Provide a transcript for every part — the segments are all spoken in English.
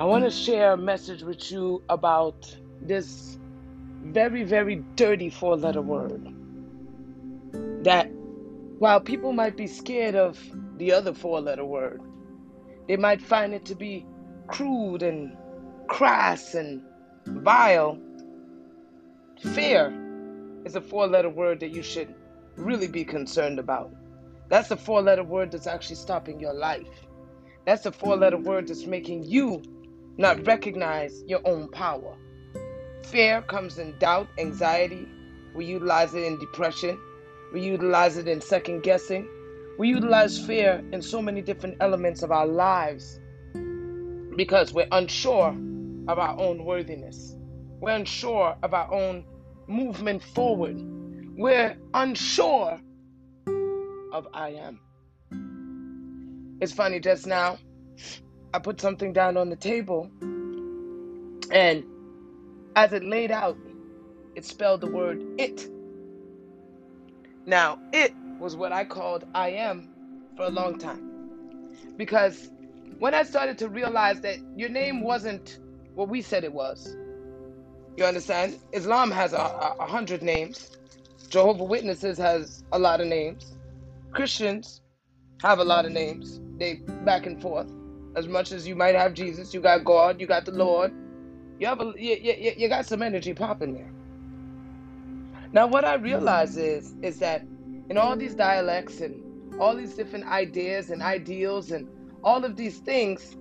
I want to share a message with you about this very, very dirty four letter word. That while people might be scared of the other four letter word, they might find it to be crude and crass and vile. Fear is a four letter word that you should really be concerned about. That's a four letter word that's actually stopping your life. That's a four letter word that's making you not recognize your own power. Fear comes in doubt, anxiety. We utilize it in depression. We utilize it in second guessing. We utilize fear in so many different elements of our lives because we're unsure of our own worthiness. We're unsure of our own movement forward. We're unsure of I am. It's funny, just now, I put something down on the table, and as it laid out, it spelled the word it. Now, it was what I called I am for a long time. Because when I started to realize that your name wasn't what we said it was, you understand? Islam has a, a, a hundred names. Jehovah Witnesses has a lot of names. Christians have a lot of names. They back and forth. As much as you might have Jesus, you got God, you got the Lord. You have a you, you, you got some energy popping there. Now, what I realize is is that in all these dialects and all these different ideas and ideals and all of these things,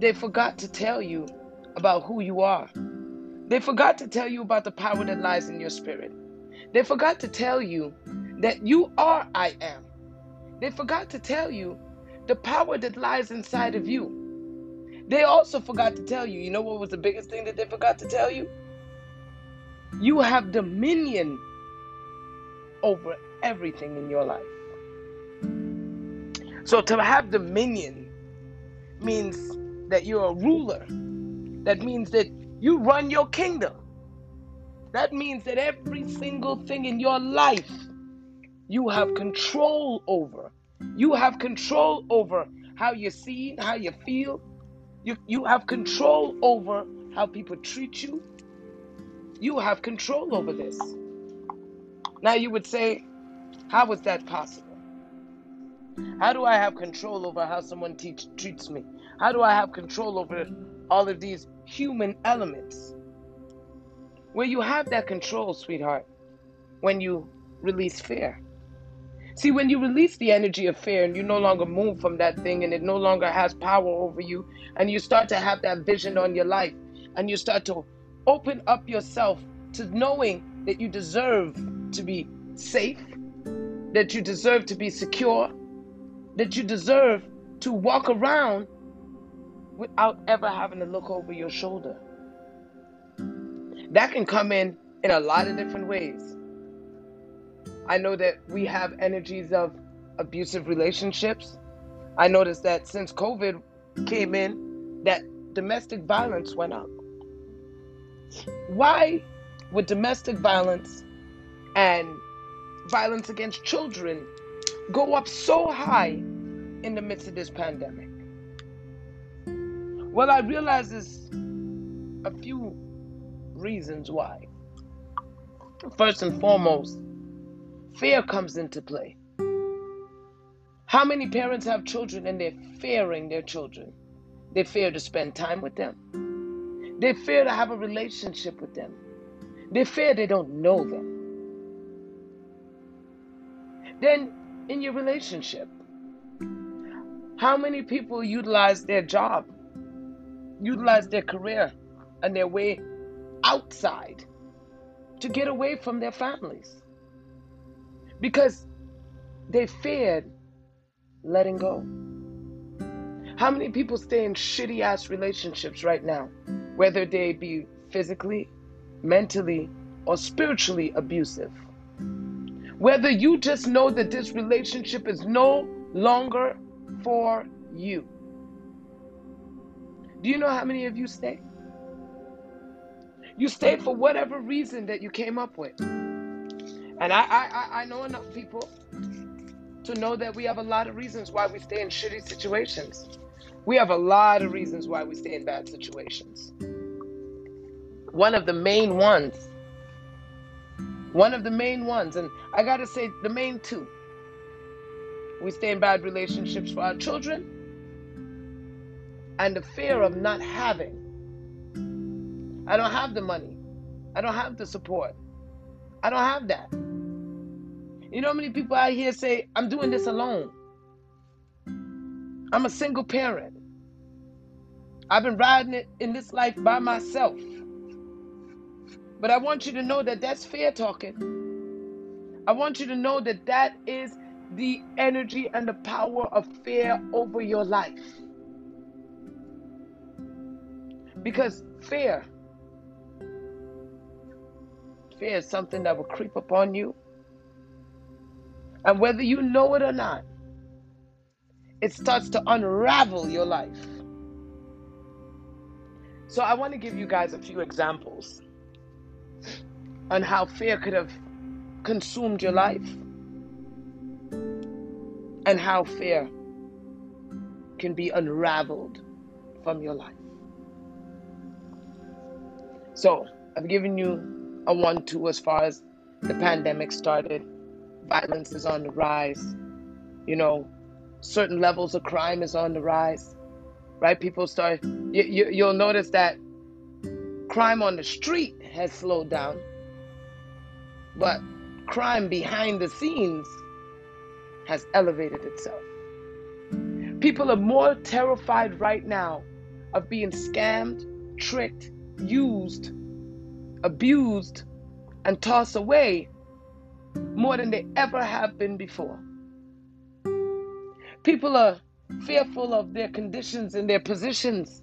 they forgot to tell you about who you are. They forgot to tell you about the power that lies in your spirit. They forgot to tell you that you are I am. They forgot to tell you the power that lies inside of you. They also forgot to tell you, you know what was the biggest thing that they forgot to tell you? You have dominion over everything in your life. So to have dominion means that you're a ruler. That means that you run your kingdom. That means that every single thing in your life you have control over. You have control over how you see, how you feel. You, you have control over how people treat you. You have control over this. Now you would say, how is that possible? How do I have control over how someone treats me? How do I have control over all of these human elements? Where you have that control, sweetheart, when you release fear. See, when you release the energy of fear and you no longer move from that thing and it no longer has power over you, and you start to have that vision on your life, and you start to open up yourself to knowing that you deserve to be safe, that you deserve to be secure, that you deserve to walk around without ever having to look over your shoulder. That can come in in a lot of different ways. I know that we have energies of abusive relationships. I noticed that since COVID came in, that domestic violence went up. Why would domestic violence and violence against children go up so high in the midst of this pandemic? Well, I realize there's a few reasons why. First and foremost, fear comes into play. How many parents have children and they're fearing their children? They fear to spend time with them. They fear to have a relationship with them. They fear they don't know them. Then, in your relationship, how many people utilize their job, utilize their career and their way outside to get away from their families? Because they feared letting go. How many people stay in shitty ass relationships right now, whether they be physically, mentally, or spiritually abusive? Whether you just know that this relationship is no longer for you. Do you know how many of you stay? You stay for whatever reason that you came up with. And I, I, I know enough people to know that we have a lot of reasons why we stay in shitty situations. We have a lot of reasons why we stay in bad situations. One of the main ones, one of the main ones, and I gotta say the main two. We stay in bad relationships for our children and the fear of not having. I don't have the money. I don't have the support. I don't have that. You know how many people out here say, I'm doing this alone? I'm a single parent. I've been riding it in this life by myself. But I want you to know that that's fear talking. I want you to know that that is the energy and the power of fear over your life. Because fear, fear is something that will creep upon you. And whether you know it or not, it starts to unravel your life. So I want to give you guys a few examples on how fear could have consumed your life and how fear can be unraveled from your life. So, I've given you a one two as far as the pandemic started. Violence is on the rise. You know, certain levels of crime is on the rise. Right? People start, you, you, you'll notice that crime on the street has slowed down, but crime behind the scenes has elevated itself. People are more terrified right now of being scammed, tricked, used, abused, and tossed away more than they ever have been before. People are fearful of their conditions and their positions.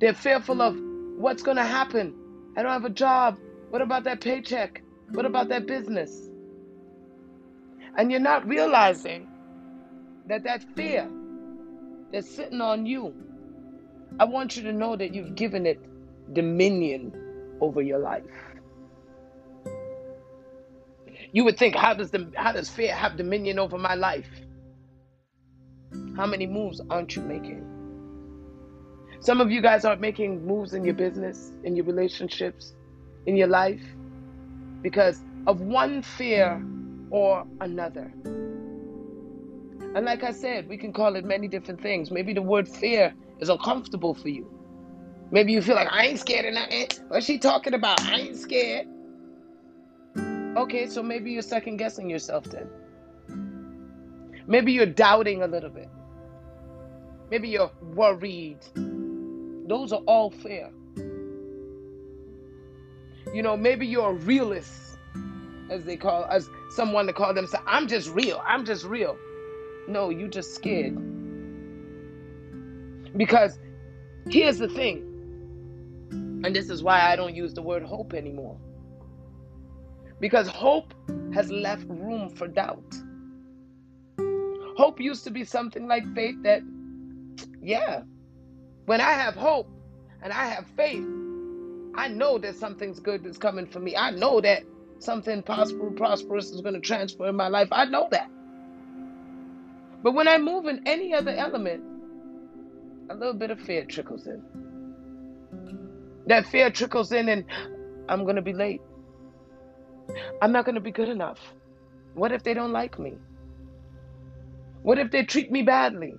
They're fearful of what's going to happen. I don't have a job. What about that paycheck? What about that business? And you're not realizing that that fear that's sitting on you I want you to know that you've given it dominion over your life. You would think, how does the how does fear have dominion over my life? How many moves aren't you making? Some of you guys aren't making moves in your business, in your relationships, in your life, because of one fear or another. And like I said, we can call it many different things. Maybe the word fear is uncomfortable for you. Maybe you feel like I ain't scared of nothing. What's she talking about? I ain't scared. Okay, so maybe you're second guessing yourself then. Maybe you're doubting a little bit. Maybe you're worried. Those are all fair. You know, maybe you're a realist, as they call as someone to call themselves. I'm just real. I'm just real. No, you just scared. Because here's the thing, and this is why I don't use the word hope anymore. Because hope has left room for doubt. Hope used to be something like faith that, yeah, when I have hope and I have faith, I know that something's good is coming for me. I know that something possible, prosperous is going to transfer in my life. I know that. But when I move in any other element, a little bit of fear trickles in. That fear trickles in, and I'm going to be late. I'm not going to be good enough. What if they don't like me? What if they treat me badly?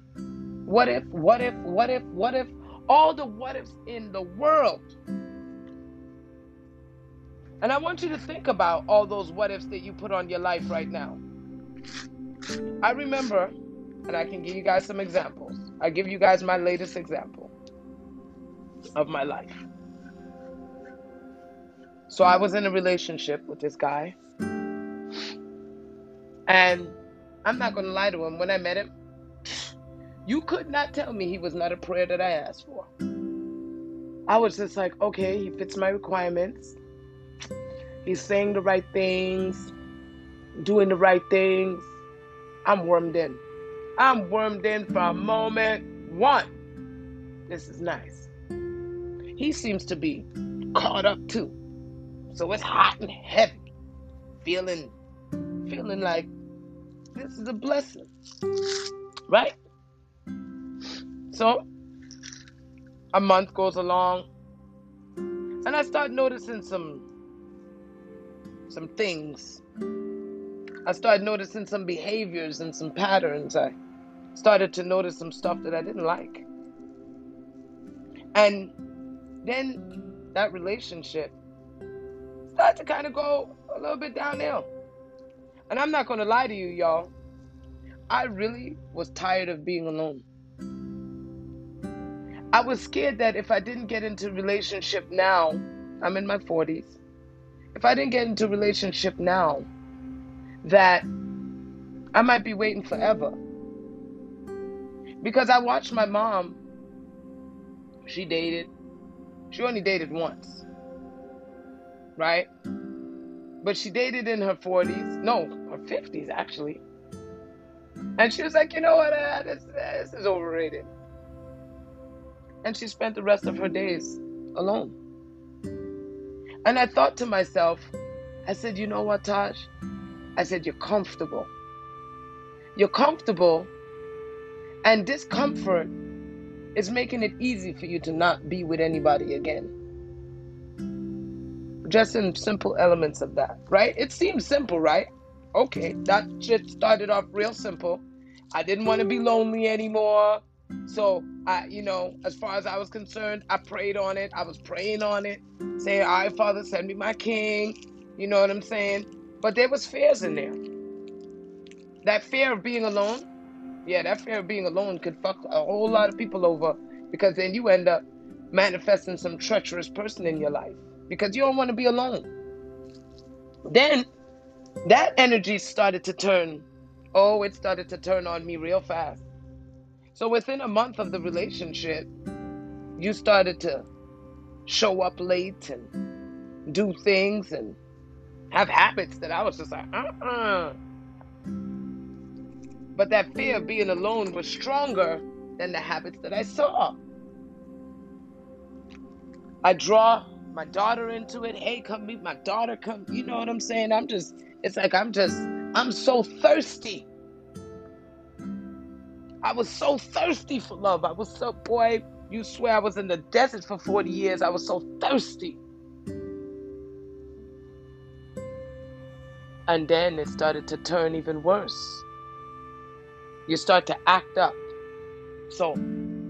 What if, what if, what if, what if? All the what ifs in the world. And I want you to think about all those what ifs that you put on your life right now. I remember, and I can give you guys some examples. I give you guys my latest example of my life. So I was in a relationship with this guy. And I'm not going to lie to him. When I met him, you could not tell me he was not a prayer that I asked for. I was just like, okay, he fits my requirements. He's saying the right things, doing the right things. I'm wormed in. I'm wormed in from moment one. This is nice. He seems to be caught up too. So it's hot and heavy. Feeling feeling like this is a blessing. Right? So a month goes along, and I start noticing some some things. I started noticing some behaviors and some patterns. I started to notice some stuff that I didn't like. And then that relationship started to kind of go a little bit downhill. And I'm not going to lie to you, y'all. I really was tired of being alone. I was scared that if I didn't get into relationship now, I'm in my 40s. If I didn't get into relationship now, that I might be waiting forever. Because I watched my mom, she dated, she only dated once, right? But she dated in her 40s, no, her 50s actually. And she was like, you know what, uh, this, this is overrated. And she spent the rest of her days alone. And I thought to myself, I said, you know what, Taj? I said, you're comfortable. You're comfortable, and discomfort is making it easy for you to not be with anybody again. Just in simple elements of that, right? It seems simple, right? Okay, that shit started off real simple. I didn't want to be lonely anymore. So I, you know, as far as I was concerned, I prayed on it. I was praying on it, saying, "All right, Father, send me my king." You know what I'm saying? But there was fears in there. That fear of being alone, yeah, that fear of being alone could fuck a whole lot of people over because then you end up manifesting some treacherous person in your life because you don't want to be alone. Then that energy started to turn. Oh, it started to turn on me real fast. So within a month of the relationship, you started to show up late and do things and have habits that I was just like, uh uh But that fear of being alone was stronger than the habits that I saw. I draw my daughter into it. Hey, come meet my daughter. Come, you know what I'm saying? I'm just, it's like I'm just, I'm so thirsty. I was so thirsty for love. I was so, boy, you swear I was in the desert for 40 years. I was so thirsty. And then it started to turn even worse. You start to act up. So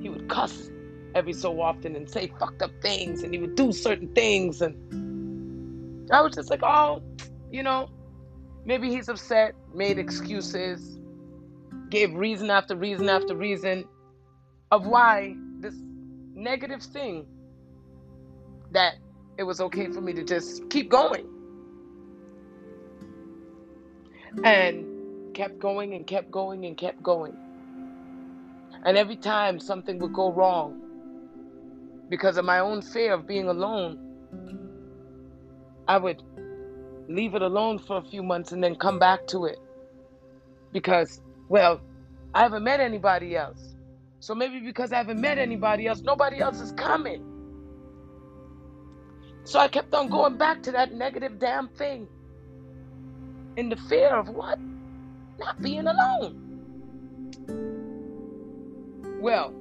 he would cuss every so often and say fucked up things and he would do certain things. And I was just like, oh, you know, maybe he's upset, made excuses, gave reason after reason after reason of why this negative thing that it was okay for me to just keep going and kept going and kept going and kept going. And every time something would go wrong, because of my own fear of being alone, I would leave it alone for a few months and then come back to it. Because, well, I haven't met anybody else. So maybe because I haven't met anybody else, nobody else is coming. So I kept on going back to that negative damn thing in the fear of what? Not being alone. Well,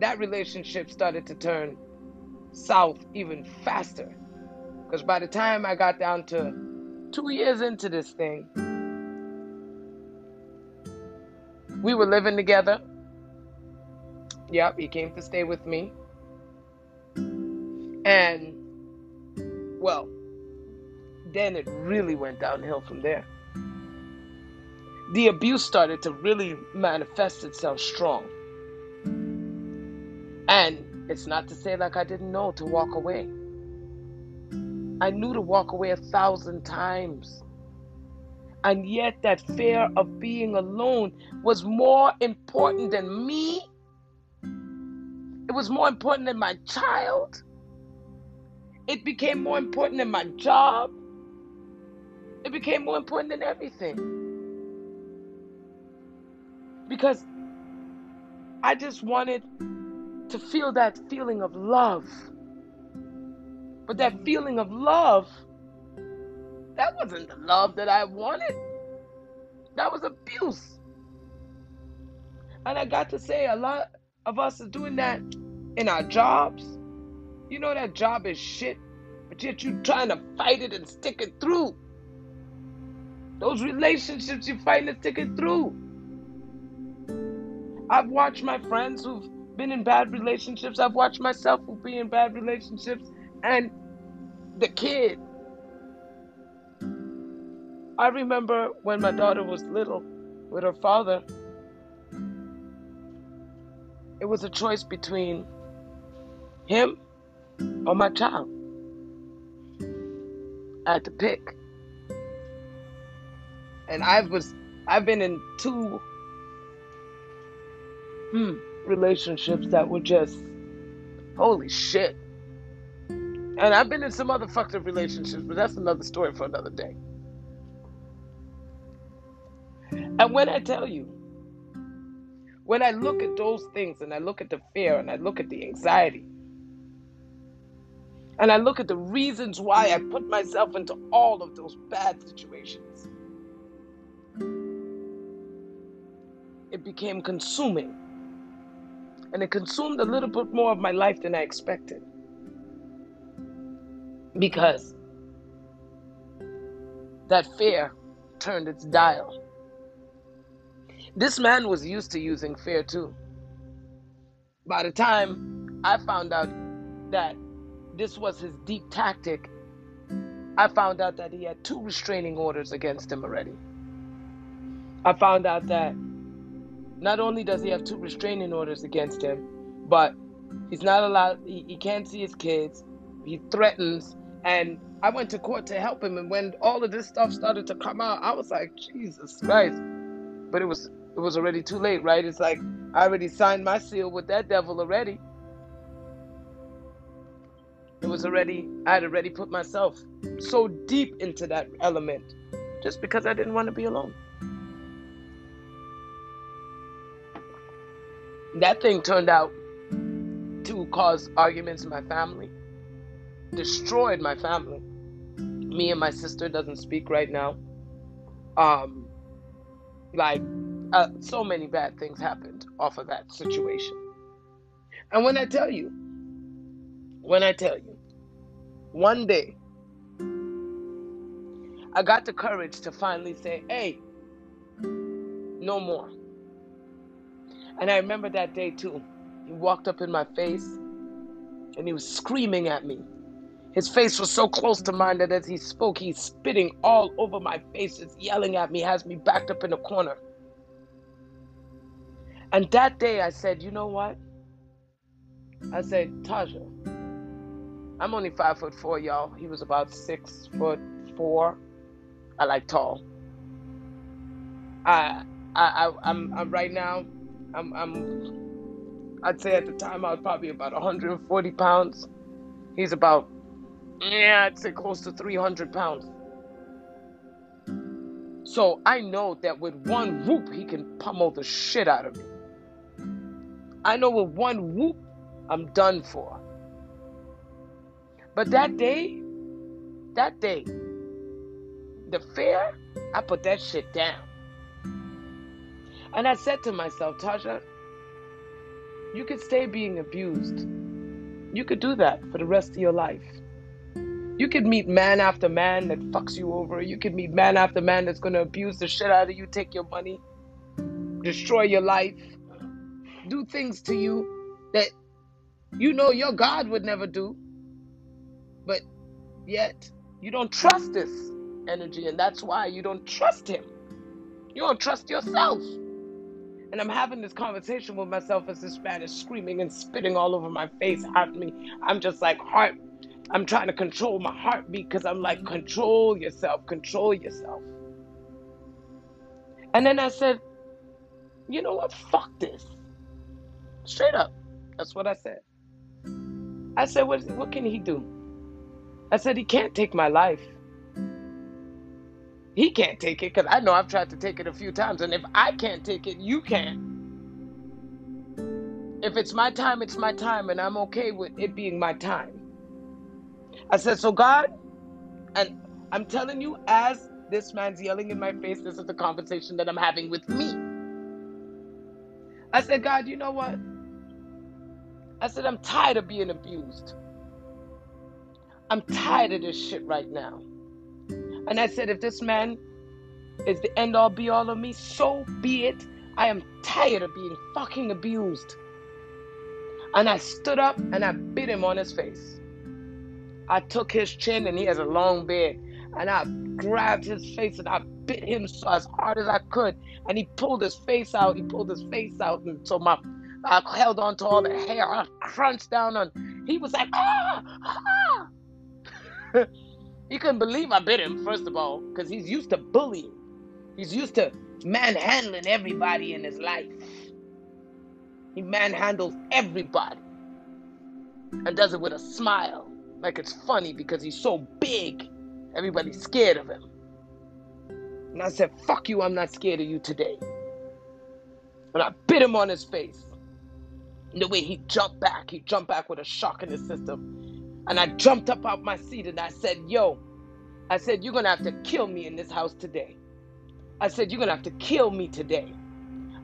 that relationship started to turn south even faster. Because by the time I got down to two years into this thing, we were living together. Yep, he came to stay with me. And, well, then it really went downhill from there. The abuse started to really manifest itself strong. And it's not to say like I didn't know to walk away. I knew to walk away a thousand times. And yet, that fear of being alone was more important than me. It was more important than my child. It became more important than my job. It became more important than everything. Because I just wanted to feel that feeling of love. But that feeling of love, that wasn't the love that I wanted. That was abuse. And I got to say a lot of us are doing that in our jobs. You know that job is shit, but yet you're trying to fight it and stick it through. Those relationships you're fighting to stick it through. I've watched my friends who've been in bad relationships. I've watched myself be in bad relationships, and the kid. I remember when my daughter was little with her father, it was a choice between him or my child. I had to pick. And I was I've been in two hmm, relationships that were just holy shit. And I've been in some other fucked up relationships, but that's another story for another day. And when I tell you, when I look at those things and I look at the fear and I look at the anxiety and I look at the reasons why I put myself into all of those bad situations, it became consuming. And it consumed a little bit more of my life than I expected. Because that fear turned its dial. This man was used to using fear too. By the time I found out that this was his deep tactic, I found out that he had two restraining orders against him already. I found out that not only does he have two restraining orders against him, but he's not allowed, he, he can't see his kids, he threatens, and I went to court to help him. And when all of this stuff started to come out, I was like, Jesus Christ. But it was it was already too late, right? It's like I already signed my seal with that devil already. It was already, I had already put myself so deep into that element just because I didn't want to be alone. That thing turned out to cause arguments in my family, destroyed my family. Me and my sister doesn't speak right now. Um, like uh, so many bad things happened off of that situation. And when I tell you, when I tell you, one day, I got the courage to finally say, hey, no more. And I remember that day too. He walked up in my face and he was screaming at me. His face was so close to mine that as he spoke, he's spitting all over my face, just yelling at me, has me backed up in a corner. And that day I said, you know what? I said, Taja, I'm only five foot four, y'all. He was about six foot four. I like tall. I, I, I I'm, I'm right now. I'm, I'm. I'd say at the time I was probably about 140 pounds. He's about, yeah, I'd say close to 300 pounds. So I know that with one whoop, he can pummel the shit out of me. I know with one whoop, I'm done for. But that day, that day, the fear, I put that shit down. And I said to myself, Tasha, you could stay being abused. You could do that for the rest of your life. You could meet man after man that fucks you over. You could meet man after man that's to abuse the shit out of you, take your money, destroy your life do things to you that you know your God would never do. But yet, you don't trust this energy, and that's why you don't trust Him. You don't trust yourself. And I'm having this conversation with myself as this man is screaming and spitting all over my face at me. I'm just like, heart, I'm trying to control my heartbeat because I'm like, control yourself, control yourself. And then I said, you know what? Fuck this. Straight up. That's what I said. I said, what, what can he do? I said, he can't take my life. He can't take it because I know I've tried to take it a few times. And if I can't take it, you can. If it's my time, it's my time. And I'm okay with it being my time. I said, so God, and I'm telling you, as this man's yelling in my face, this is the conversation that I'm having with me. I said, God, you know what? I said, I'm tired of being abused. I'm tired of this shit right now. And I said, if this man is the end all be all of me, so be it. I am tired of being fucking abused. And I stood up and I bit him on his face. I took his chin and he has a long beard. And I grabbed his face and I bit him so as hard as I could. And he pulled his face out. He pulled his face out. And so my I held on to all the hair. I crunched down on he was like, ah, ah. he couldn't believe I bit him, first of all, because he's used to bullying. He's used to manhandling everybody in his life. He manhandles everybody and does it with a smile, like it's funny because he's so big. Everybody's scared of him. And I said, Fuck you, I'm not scared of you today. And I bit him on his face. And the way he jumped back, he jumped back with a shock in his system. And I jumped up out my seat and I said, Yo, I said, You're going to have to kill me in this house today. I said, You're going to have to kill me today.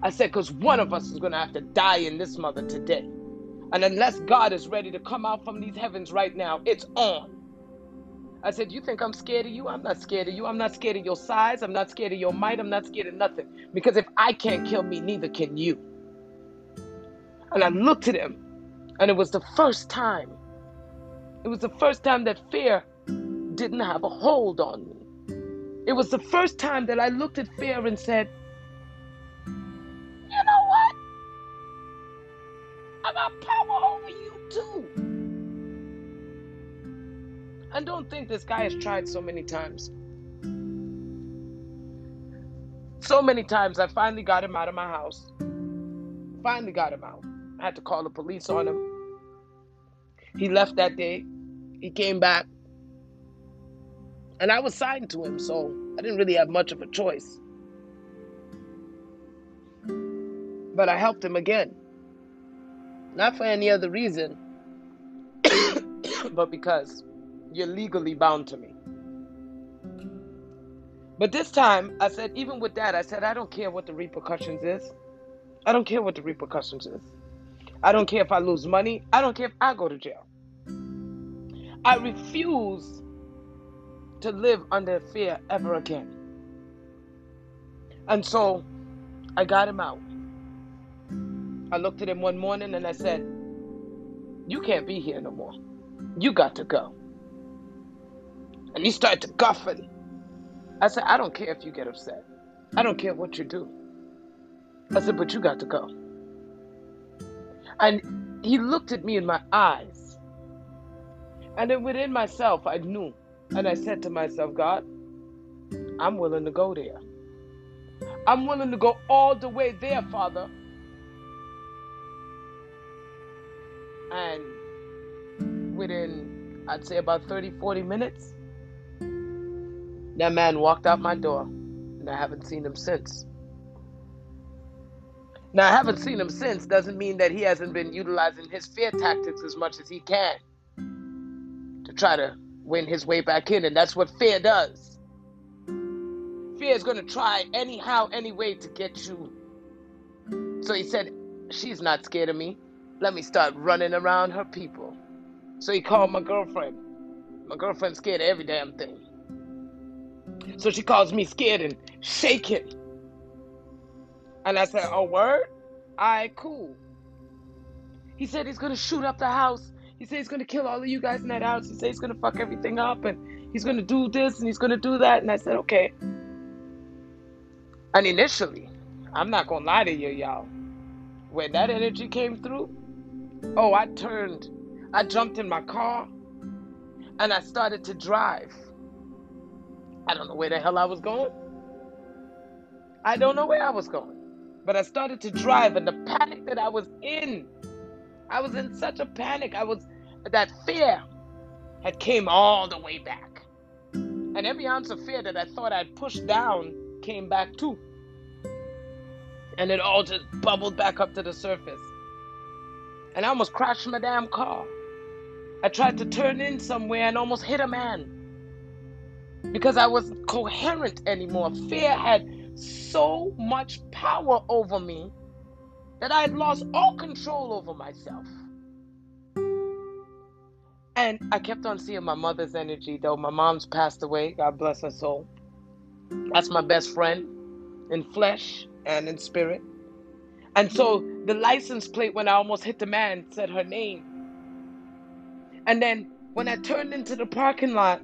I said, Because one of us is going to have to die in this mother today. And unless God is ready to come out from these heavens right now, it's on. I said, You think I'm scared of you? I'm not scared of you. I'm not scared of your size. I'm not scared of your might. I'm not scared of nothing. Because if I can't kill me, neither can you. And I looked at him, and it was the first time. It was the first time that fear didn't have a hold on me. It was the first time that I looked at fear and said, You know what? I got power over you too. And don't think this guy has tried so many times. So many times I finally got him out of my house. Finally got him out. I had to call the police on him. He left that day. He came back. And I was signed to him, so I didn't really have much of a choice. But I helped him again. Not for any other reason, but because you're legally bound to me. But this time, I said, even with that, I said, I don't care what the repercussions is. I don't care what the repercussions is. I don't care if I lose money. I don't care if I go to jail. I refuse to live under fear ever again. And so I got him out. I looked at him one morning and I said, You can't be here no more. You got to go. And he started to guffing. I said, I don't care if you get upset. I don't care what you do. I said, But you got to go. And he looked at me in my eyes. And then within myself, I knew and I said to myself, God, I'm willing to go there. I'm willing to go all the way there, Father. And within, I'd say about 30, 40 minutes, that man walked out my door, and I haven't seen him since. Now, I haven't seen him since doesn't mean that he hasn't been utilizing his fear tactics as much as he can to try to win his way back in. And that's what fear does. Fear is going to try anyhow, any way to get you. So he said, She's not scared of me. Let me start running around her people. So he called my girlfriend. My girlfriend's scared of every damn thing. So she calls me scared and shaking. And I said, Oh, word? All right, cool. He said he's going to shoot up the house he said he's gonna kill all of you guys in that house. He said he's gonna fuck everything up and he's gonna do this and he's gonna do that. And I said, okay. And initially, I'm not gonna lie to you, y'all. When that energy came through, oh, I turned, I jumped in my car and I started to drive. I don't know where the hell I was going. I don't know where I was going. But I started to drive, and the panic that I was in I was in such a panic. I was that fear had came all the way back. And every ounce of fear that I thought I'd pushed down came back too. And it all just bubbled back up to the surface. And I almost crashed my damn car. I tried to turn in somewhere and almost hit a man. Because I wasn't coherent anymore. Fear had so much power over me that I had lost all control over myself. And I kept on seeing my mother's energy, though my mom's passed away. God bless her soul. That's my best friend in flesh and in spirit. And so the license plate, when I almost hit the man, said her name. And then when I turned into the parking lot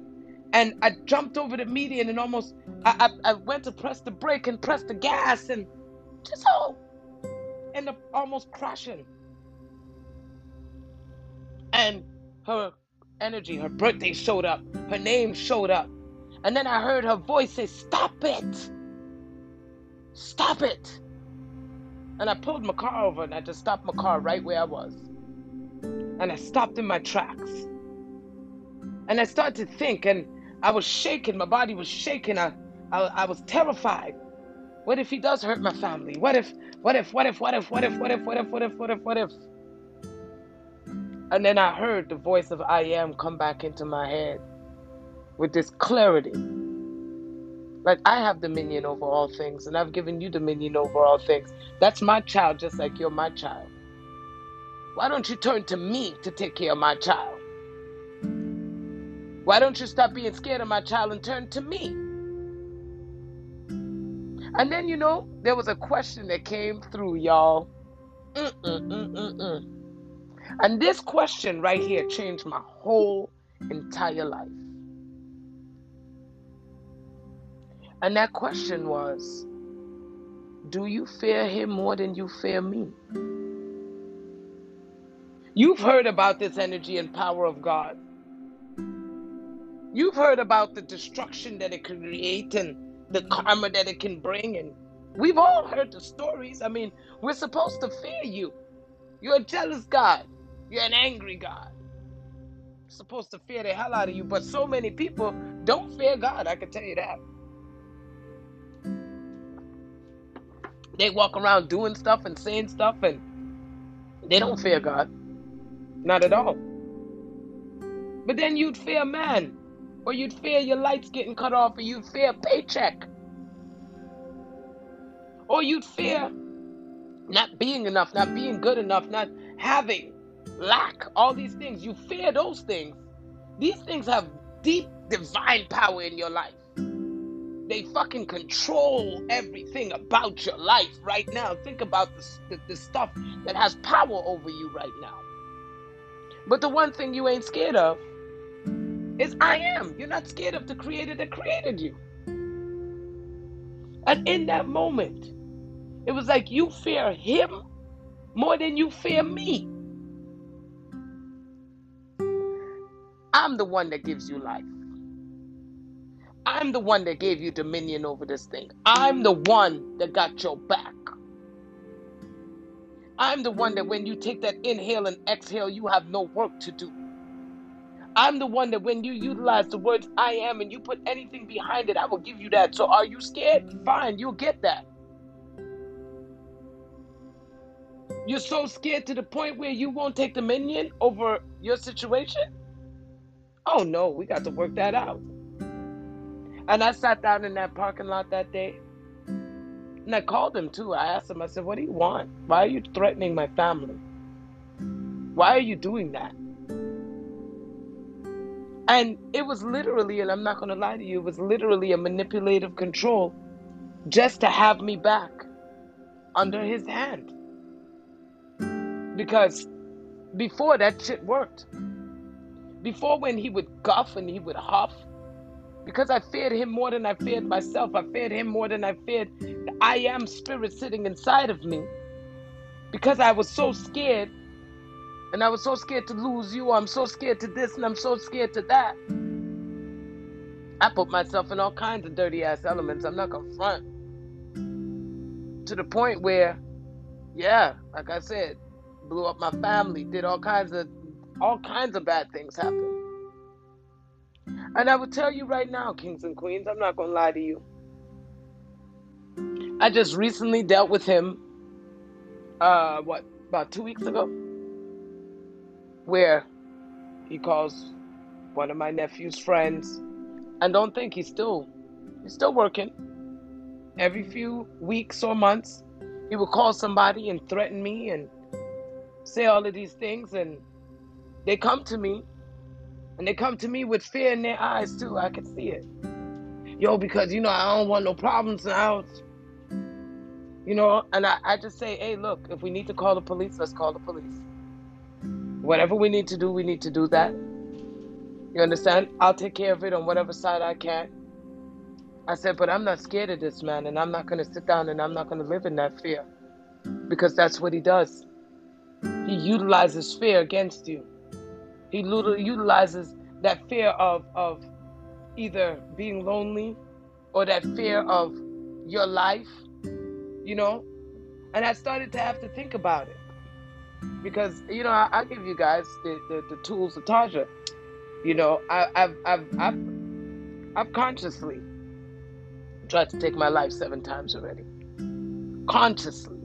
and I jumped over the median and almost, I, I, I went to press the brake and press the gas and just all end up almost crashing. And her energy, her birthday showed up, her name showed up. And then I heard her voice say, Stop it! Stop it! And I pulled my car over and I just stopped my car right where I was. And I stopped in my tracks. And I started to think, and I was shaking, my body was shaking. I, I, I was terrified. What if he does hurt my family? What if, what if, what if, what if, what if, what if, what if, what if, what if, what if? And then I heard the voice of I am come back into my head with this clarity. Like I have dominion over all things, and I've given you dominion over all things. That's my child, just like you're my child. Why don't you turn to me to take care of my child? Why don't you stop being scared of my child and turn to me? And then, you know, there was a question that came through, y'all. Mm-mm-mm-mm-mm. And this question right here changed my whole entire life. And that question was Do you fear him more than you fear me? You've heard about this energy and power of God. You've heard about the destruction that it can create and the karma that it can bring. And we've all heard the stories. I mean, we're supposed to fear you. You're a jealous God, you're an angry God. supposed to fear the hell out of you, but so many people don't fear God, I can tell you that. They walk around doing stuff and saying stuff and they don't fear God. Not at all. But then you'd fear man, or you'd fear your lights getting cut off, or you'd fear paycheck, or you'd fear not being enough, not being good enough, not having lack, all these things. You fear those things. These things have deep divine power in your life. They fucking control everything about your life right now. Think about the, the, the stuff that has power over you right now. But the one thing you ain't scared of is I am. You're not scared of the creator that created you. And in that moment, it was like you fear him more than you fear me. I'm the one that gives you life. I'm the one that gave you dominion over this thing. I'm the one that got your back. I'm the one that when you take that inhale and exhale, you have no work to do. I'm the one that when you utilize the words I am and you put anything behind it, I will give you that. So are you scared? Fine, you'll get that. You're so scared to the point where you won't take dominion over your situation? Oh no, we got to work that out. And I sat down in that parking lot that day. And I called him too. I asked him, I said, What do you want? Why are you threatening my family? Why are you doing that? And it was literally, and I'm not going to lie to you, it was literally a manipulative control just to have me back under his hand. Because before that shit worked. Before when he would guff and he would huff because I feared him more than I feared myself. I feared him more than I feared the I am spirit sitting inside of me. Because I was so scared. And I was so scared to lose you. I'm so scared to this and I'm so scared to that. I put myself in all kinds of dirty ass elements. I'm not gonna front. To the point where, yeah, like I said, blew up my family, did all kinds of all kinds of bad things happen. And I will tell you right now, kings and queens, I'm not to lie to you. I just recently dealt with him, uh, what, about two weeks ago? Where he calls one of my nephew's friends, and don't think he's still, he's still working. Every few weeks or months, he will call somebody and threaten me and say all of these things, and they come to me And they come to me with fear in their eyes too. I can see it. Yo, because you know, I don't want no problems now. You know, and I, I just say, hey, look, if we need to call the police, let's call the police. Whatever we need to do, we need to do that. You understand? I'll take care of it on whatever side I can. I said, but I'm not scared of this man, and I'm not going to sit down and I'm not going to live in that fear. Because that's what he does. He utilizes fear against you. He utilizes that fear of, of either being lonely or that fear of your life, you know? And I started to have to think about it. Because, you know, I, I give you guys the, the, the tools of Taja. You know, I, I've, I've, I've, I've consciously tried to take my life seven times already. Consciously.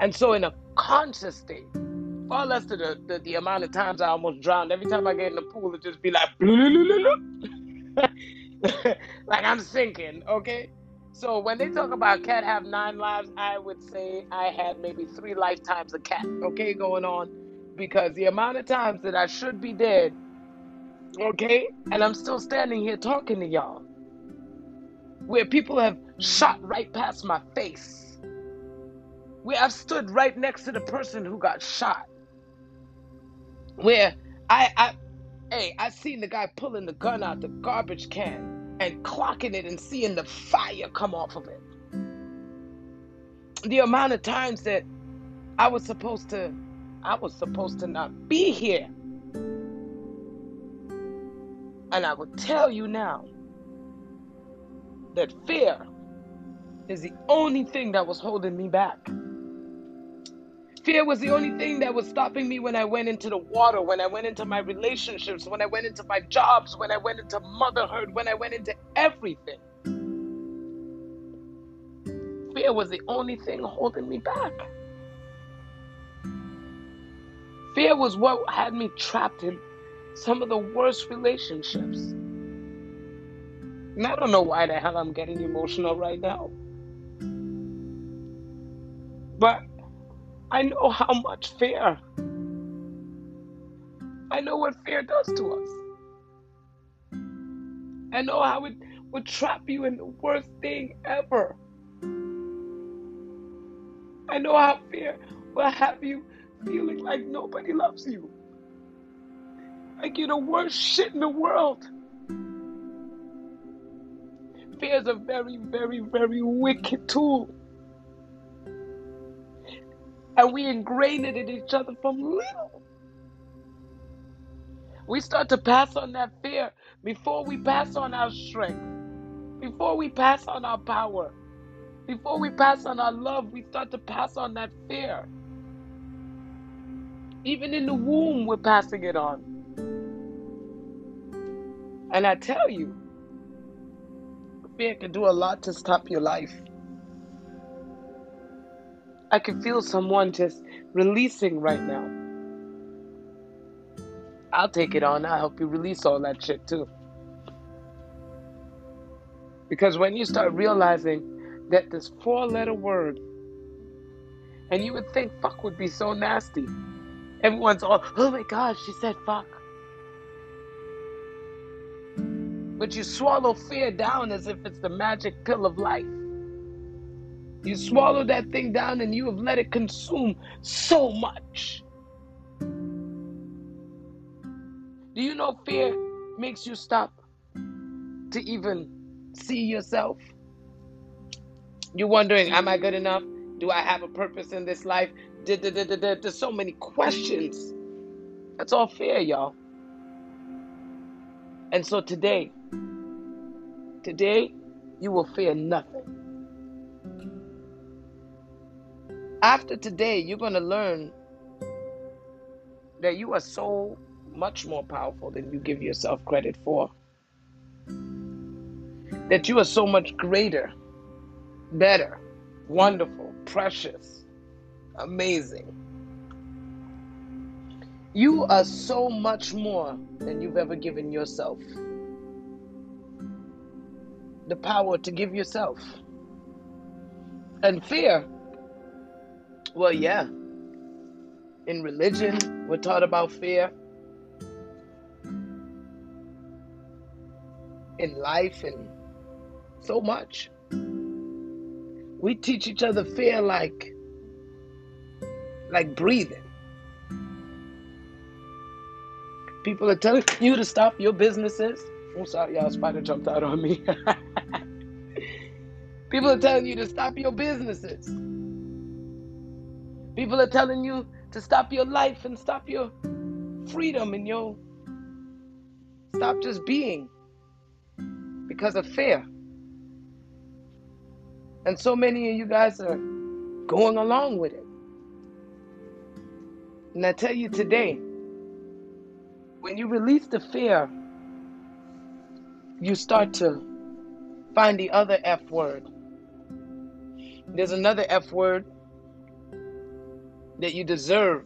And so, in a conscious state, far less than the, the, the, amount of times I almost drowned. Every time I get in the pool, it just be like, like I'm sinking, okay? So when they talk about cat have nine lives, I would say I had maybe three lifetimes of cat, okay, going on. Because the amount of times that I should be dead, okay, and I'm still standing here talking to y'all, where people have shot right past my face, where I've stood right next to the person who got shot, where I, I, hey, I seen the guy pulling the gun out the garbage can and clocking it and seeing the fire come off of it. The amount of times that I was supposed to I was supposed to not be here. And I will tell you now that fear is the only thing that was holding me back. Fear was the only thing that was stopping me when I went into the water, when I went into my relationships, when I went into my jobs, when I went into motherhood, when I went into everything. Fear was the only thing holding me back. Fear was what had me trapped in some of the worst relationships. And I don't know why the hell I'm getting emotional right now. But I know how much fear. I know what fear does to us. I know how it would trap you in the worst thing ever. I know how fear will have you feeling like nobody loves you. Like you're the worst shit in the world. Fear is a very, very, very wicked tool. And we ingrain it in each other from little. We start to pass on that fear before we pass on our strength, before we pass on our power, before we pass on our love, we start to pass on that fear. Even in the womb, we're passing it on. And I tell you, fear can do a lot to stop your life. I can feel someone just releasing right now. I'll take it on. I'll help you release all that shit too. Because when you start realizing that this four letter word, and you would think fuck would be so nasty. Everyone's all, oh my gosh, she said fuck. But you swallow fear down as if it's the magic pill of life. You swallow that thing down and you have let it consume so much. Do you know fear makes you stop to even see yourself? You're wondering, am I good enough? Do I have a purpose in this life? There's so many questions. That's all fear, y'all. And so today, today, you will fear nothing. After today, you're going to learn that you are so much more powerful than you give yourself credit for. That you are so much greater, better, wonderful, precious, amazing. You are so much more than you've ever given yourself. The power to give yourself. And fear, well, yeah. In religion, we're taught about fear. In life and so much. We teach each other fear like like breathing. People are telling you to stop your businesses. I'm sorry, y'all. Spider jumped out on me. People are telling you to stop your businesses. People are telling you to stop your life and stop your freedom and your stop just being because of fear. And so many of you guys are going along with it. And I tell you today, when you release the fear, you start to find the other F word. There's another F word that you deserve.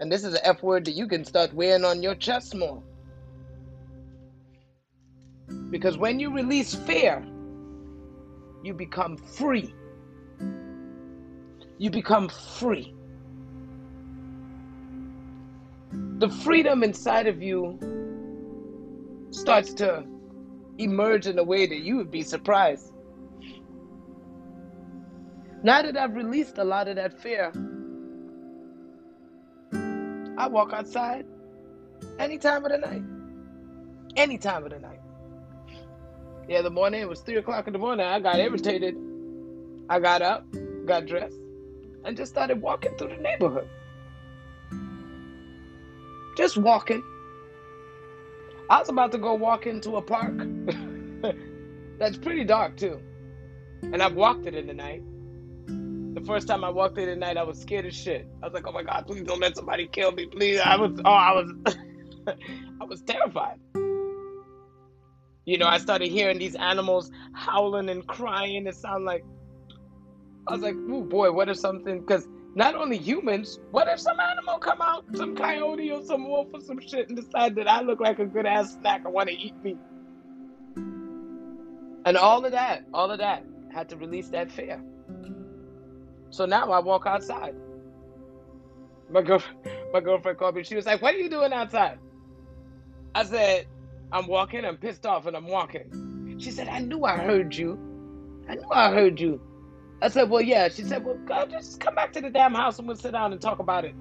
And this is an F word that you can start wearing on your chest more. Because when you release fear, you become free. You become free. the freedom inside of you starts to emerge in a way that you would be surprised. Now that I've released a lot of that fear, I walk outside any time of the night. Any time of the night. The other morning, it was 3 o'clock in the morning. I got irritated. I got up, got dressed, and just started walking through the neighborhood. Just walking. I was about to go walk into a park that's pretty dark too. And I've walked it in the night. The first time I walked it at night, I was scared as shit. I was like, "Oh my god, please don't let somebody kill me, please!" I was, oh, I was, I was terrified. You know, I started hearing these animals howling and crying. It sounded like I was like, "Oh boy, what if something?" Because not only humans, what if some animal come out, some coyote or some wolf or some shit and decide that I look like a good ass snack and want to eat me? And all of that, all of that had to release that fear. So now I walk outside. My girl, my girlfriend called me. She was like, "What are you doing outside?" I said, "I'm walking. I'm pissed off, and I'm walking." She said, "I knew I heard you. I knew I heard you." I said, Well, yeah. She said, Well, God, just come back to the damn house and we'll sit down and talk about it.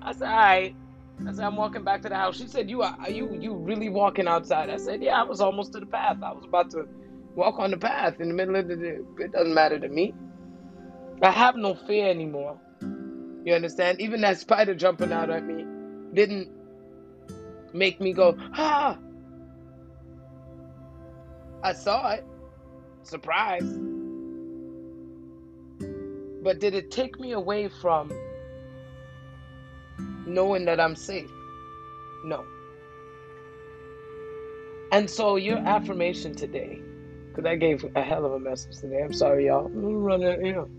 I said, All right. I said, I'm walking back to the house. She said, You are, are you you really walking outside? I said, Yeah, I was almost to the path. I was about to walk on the path in the middle of the. It doesn't matter to me. I have no fear anymore. You understand? Even that spider jumping out at me didn't make me go, ah. I saw it. Surprise. But did it take me away from knowing that I'm safe? No. And so your affirmation today, because I gave a hell of a message today. I'm sorry, y'all. I'm running, you know.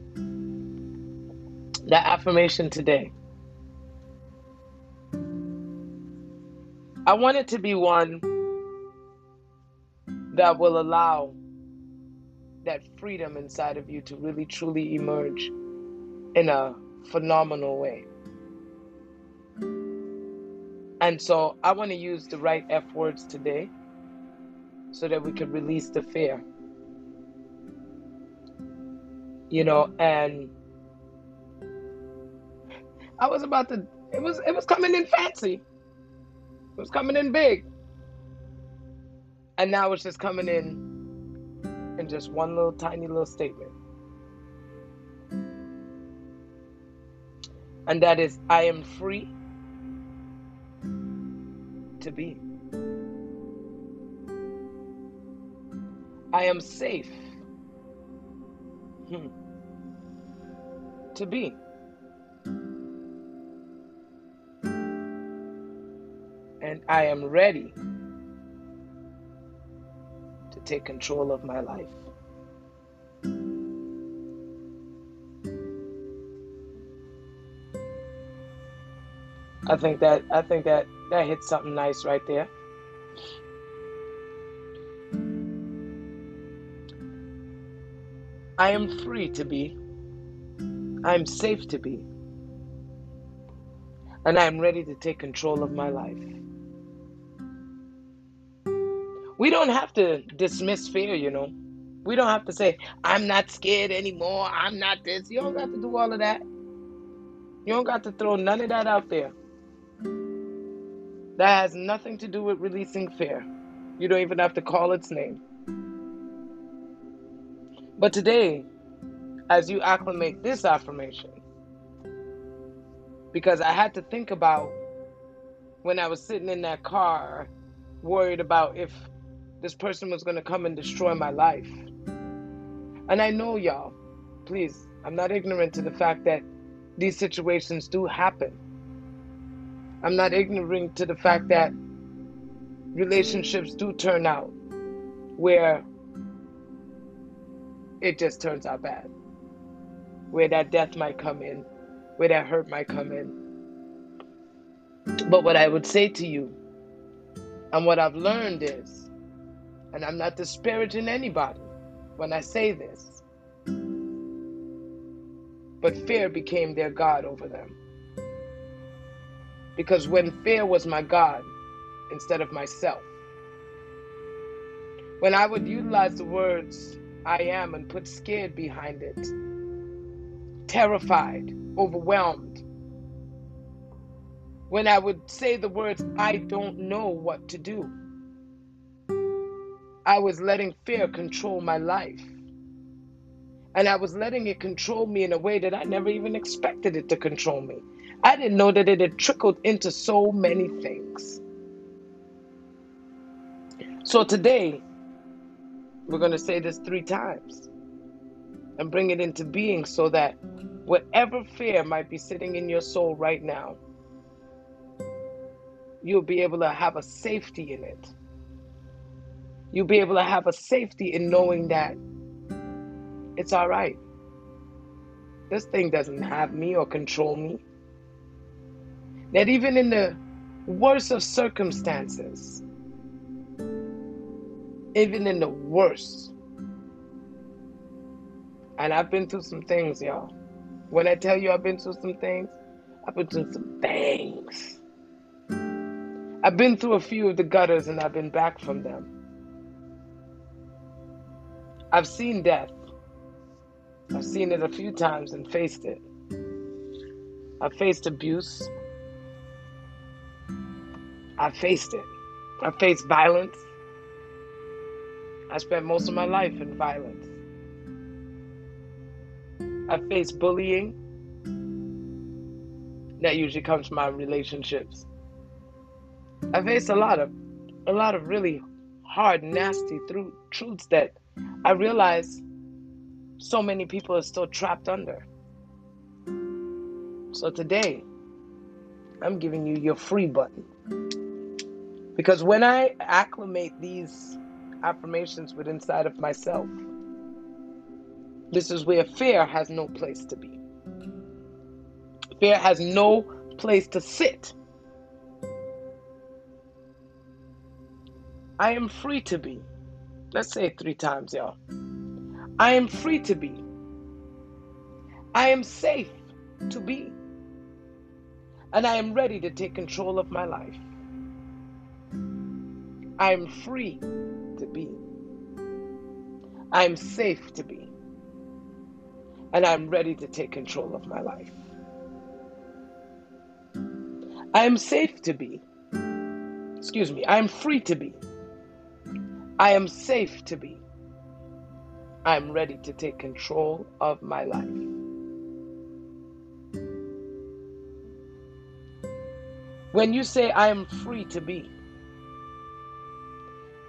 That affirmation today. I want it to be one that will allow that freedom inside of you to really truly emerge in a phenomenal way. And so I want to use the right F words today so that we can release the fear. You know, and I was about to it was it was coming in fancy. It was coming in big. And now it's just coming in in just one little tiny little statement. And that is, I am free to be. I am safe hmm, to be. I am ready to take control of my life. I think that I think that that hits something nice right there. I am free to be. I'm safe to be. And I'm ready to take control of my life. We don't have to dismiss fear, you know. We don't have to say, I'm not scared anymore. I'm not this. You don't got to do all of that. You don't got to throw none of that out there. That has nothing to do with releasing fear. You don't even have to call its name. But today, as you acclimate this affirmation, because I had to think about when I was sitting in that car, worried about if this person was going to come and destroy my life. And I know, y'all, please, I'm not ignorant to the fact that these situations do happen. I'm not ignorant to the fact that relationships do turn out where it just turns out bad, where that death might come in, where that hurt might come in. But what I would say to you, and what I've learned is, and I'm not disparaging anybody when I say this, but fear became their God over them. Because when fear was my God instead of myself, when I would utilize the words I am and put scared behind it, terrified, overwhelmed, when I would say the words, I don't know what to do. I was letting fear control my life. And I was letting it control me in a way that I never even expected it to control me. I didn't know that it had trickled into so many things. So today, we're going to say this three times and bring it into being so that whatever fear might be sitting in your soul right now, you'll be able to have a safety in it. You'll be able to have a safety in knowing that it's all right. This thing doesn't have me or control me. That even in the worst of circumstances, even in the worst, and I've been through some things, y'all. When I tell you I've been through some things, I've been through some things. I've been through a few of the gutters and I've been back from them. I've seen death. I've seen it a few times and faced it. I've faced abuse. I've faced it. I've faced violence. I spent most of my life in violence. I've faced bullying. That usually comes from my relationships. I faced a lot of a lot of really hard, nasty through truths that I realize so many people are still trapped under. So today, I'm giving you your free button. Because when I acclimate these affirmations within inside of myself, this is where fear has no place to be. Fear has no place to sit. I am free to be. Let's say it three times, y'all. I am free to be. I am safe to be. And I am ready to take control of my life. I am free to be. I am safe to be. And I'm ready to take control of my life. I am safe to be. Excuse me. I am free to be. I am safe to be. I am ready to take control of my life. When you say, I am free to be,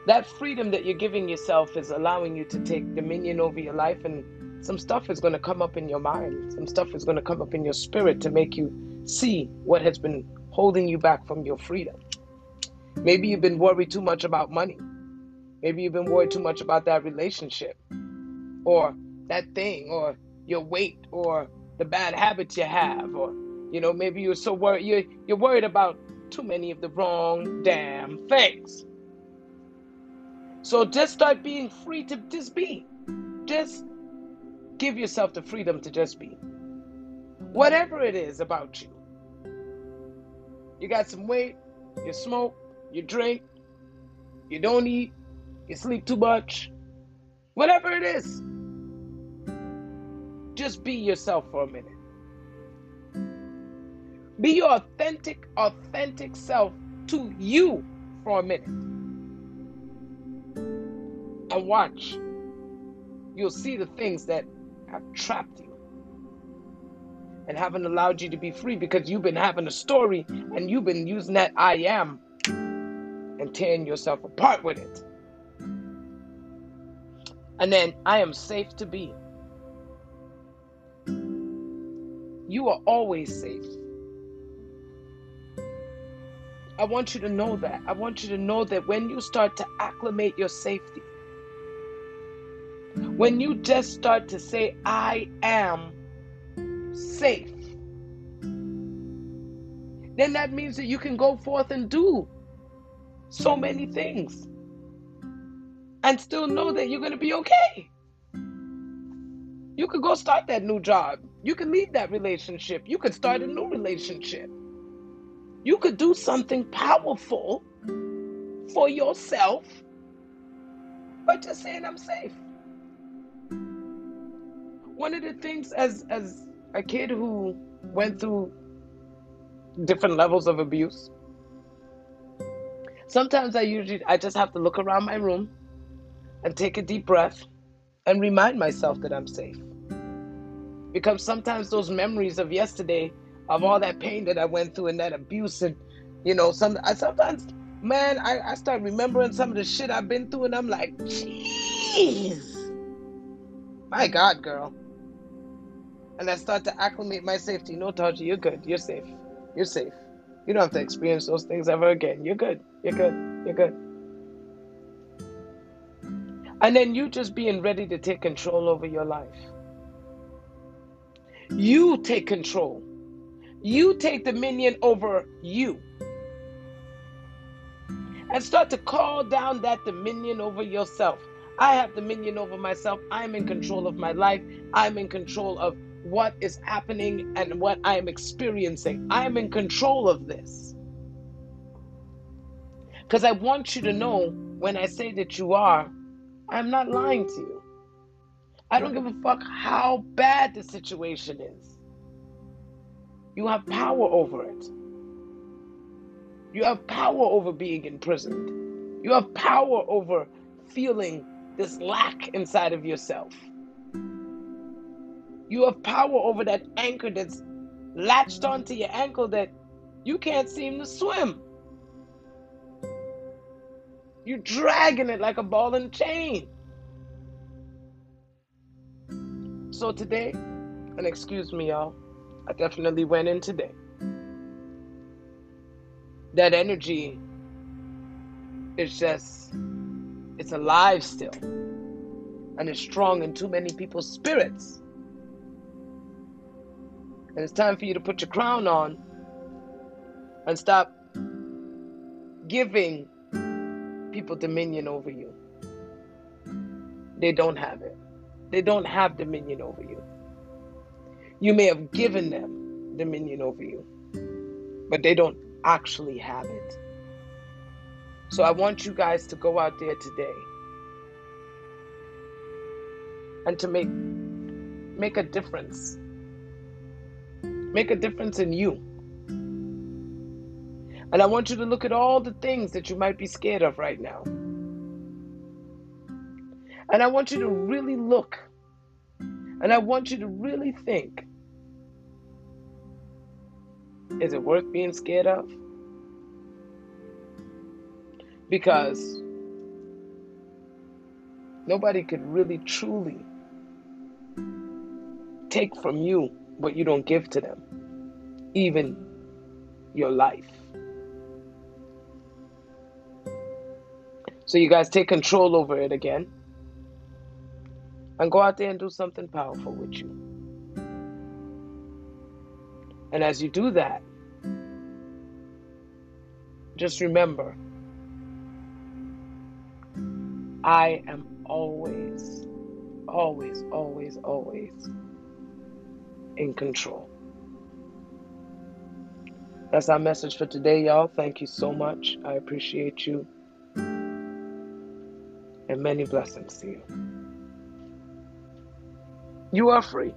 that freedom that you're giving yourself is allowing you to take dominion over your life, and some stuff is going to come up in your mind. Some stuff is going to come up in your spirit to make you see what has been holding you back from your freedom. Maybe you've been worried too much about money. Maybe you've been worried too much about that relationship or that thing or your weight or the bad habits you have or you know maybe you're so worried you're, you're worried about too many of the wrong damn things. So just start being free to just be. Just give yourself the freedom to just be. Whatever it is about you. You got some weight you smoke you drink you don't eat you sleep too much, whatever it is. Just be yourself for a minute. Be your authentic, authentic self to you for a minute. And watch. You'll see the things that have trapped you and haven't allowed you to be free because you've been having a story and you've been using that I am and tearing yourself apart with it. And then I am safe to be. You are always safe. I want you to know that. I want you to know that when you start to acclimate your safety, when you just start to say, I am safe, then that means that you can go forth and do so many things and still know that you're going to be okay. You could go start that new job. You could leave that relationship. You could start a new relationship. You could do something powerful for yourself by just saying, I'm safe. One of the things as as a kid who went through different levels of abuse, sometimes I usually I just have to look around my room and take a deep breath and remind myself that I'm safe. Because sometimes those memories of yesterday, of all that pain that I went through and that abuse, and you know, some I sometimes, man, I, I start remembering some of the shit I've been through, and I'm like, jeez, my God, girl. And I start to acclimate my safety. No, Taji, you're good. You're safe. You're safe. You don't have to experience those things ever again. You're good. You're good. You're good. And then you just being ready to take control over your life. You take control. You take dominion over you. And start to call down that dominion over yourself. I have dominion over myself. I'm in control of my life. I'm in control of what is happening and what I am experiencing. I am in control of this. Because I want you to know when I say that you are, I'm not lying to you. I don't give a fuck how bad the situation is. You have power over it. You have power over being imprisoned. You have power over feeling this lack inside of yourself. You have power over that anchor that's latched onto your ankle that you can't seem to swim. You're dragging it like a ball and chain. So today, and excuse me, y'all, I definitely went in today. That energy is just, it's alive still. And it's strong in too many people's spirits. And it's time for you to put your crown on and stop giving people dominion over you. They don't have it. They don't have dominion over you. You may have given them dominion over you, but they don't actually have it. So I want you guys to go out there today and to make make a difference. Make a difference in you. And I want you to look at all the things that you might be scared of right now. And I want you to really look. And I want you to really think is it worth being scared of? Because nobody could really truly take from you what you don't give to them, even your life. So you guys take control over it again and go out there and do something powerful with you. And as you do that, just remember I am always, always, always, always in control. That's our message for today, y'all. Thank you so much. I appreciate you. And many blessings to you. You are free.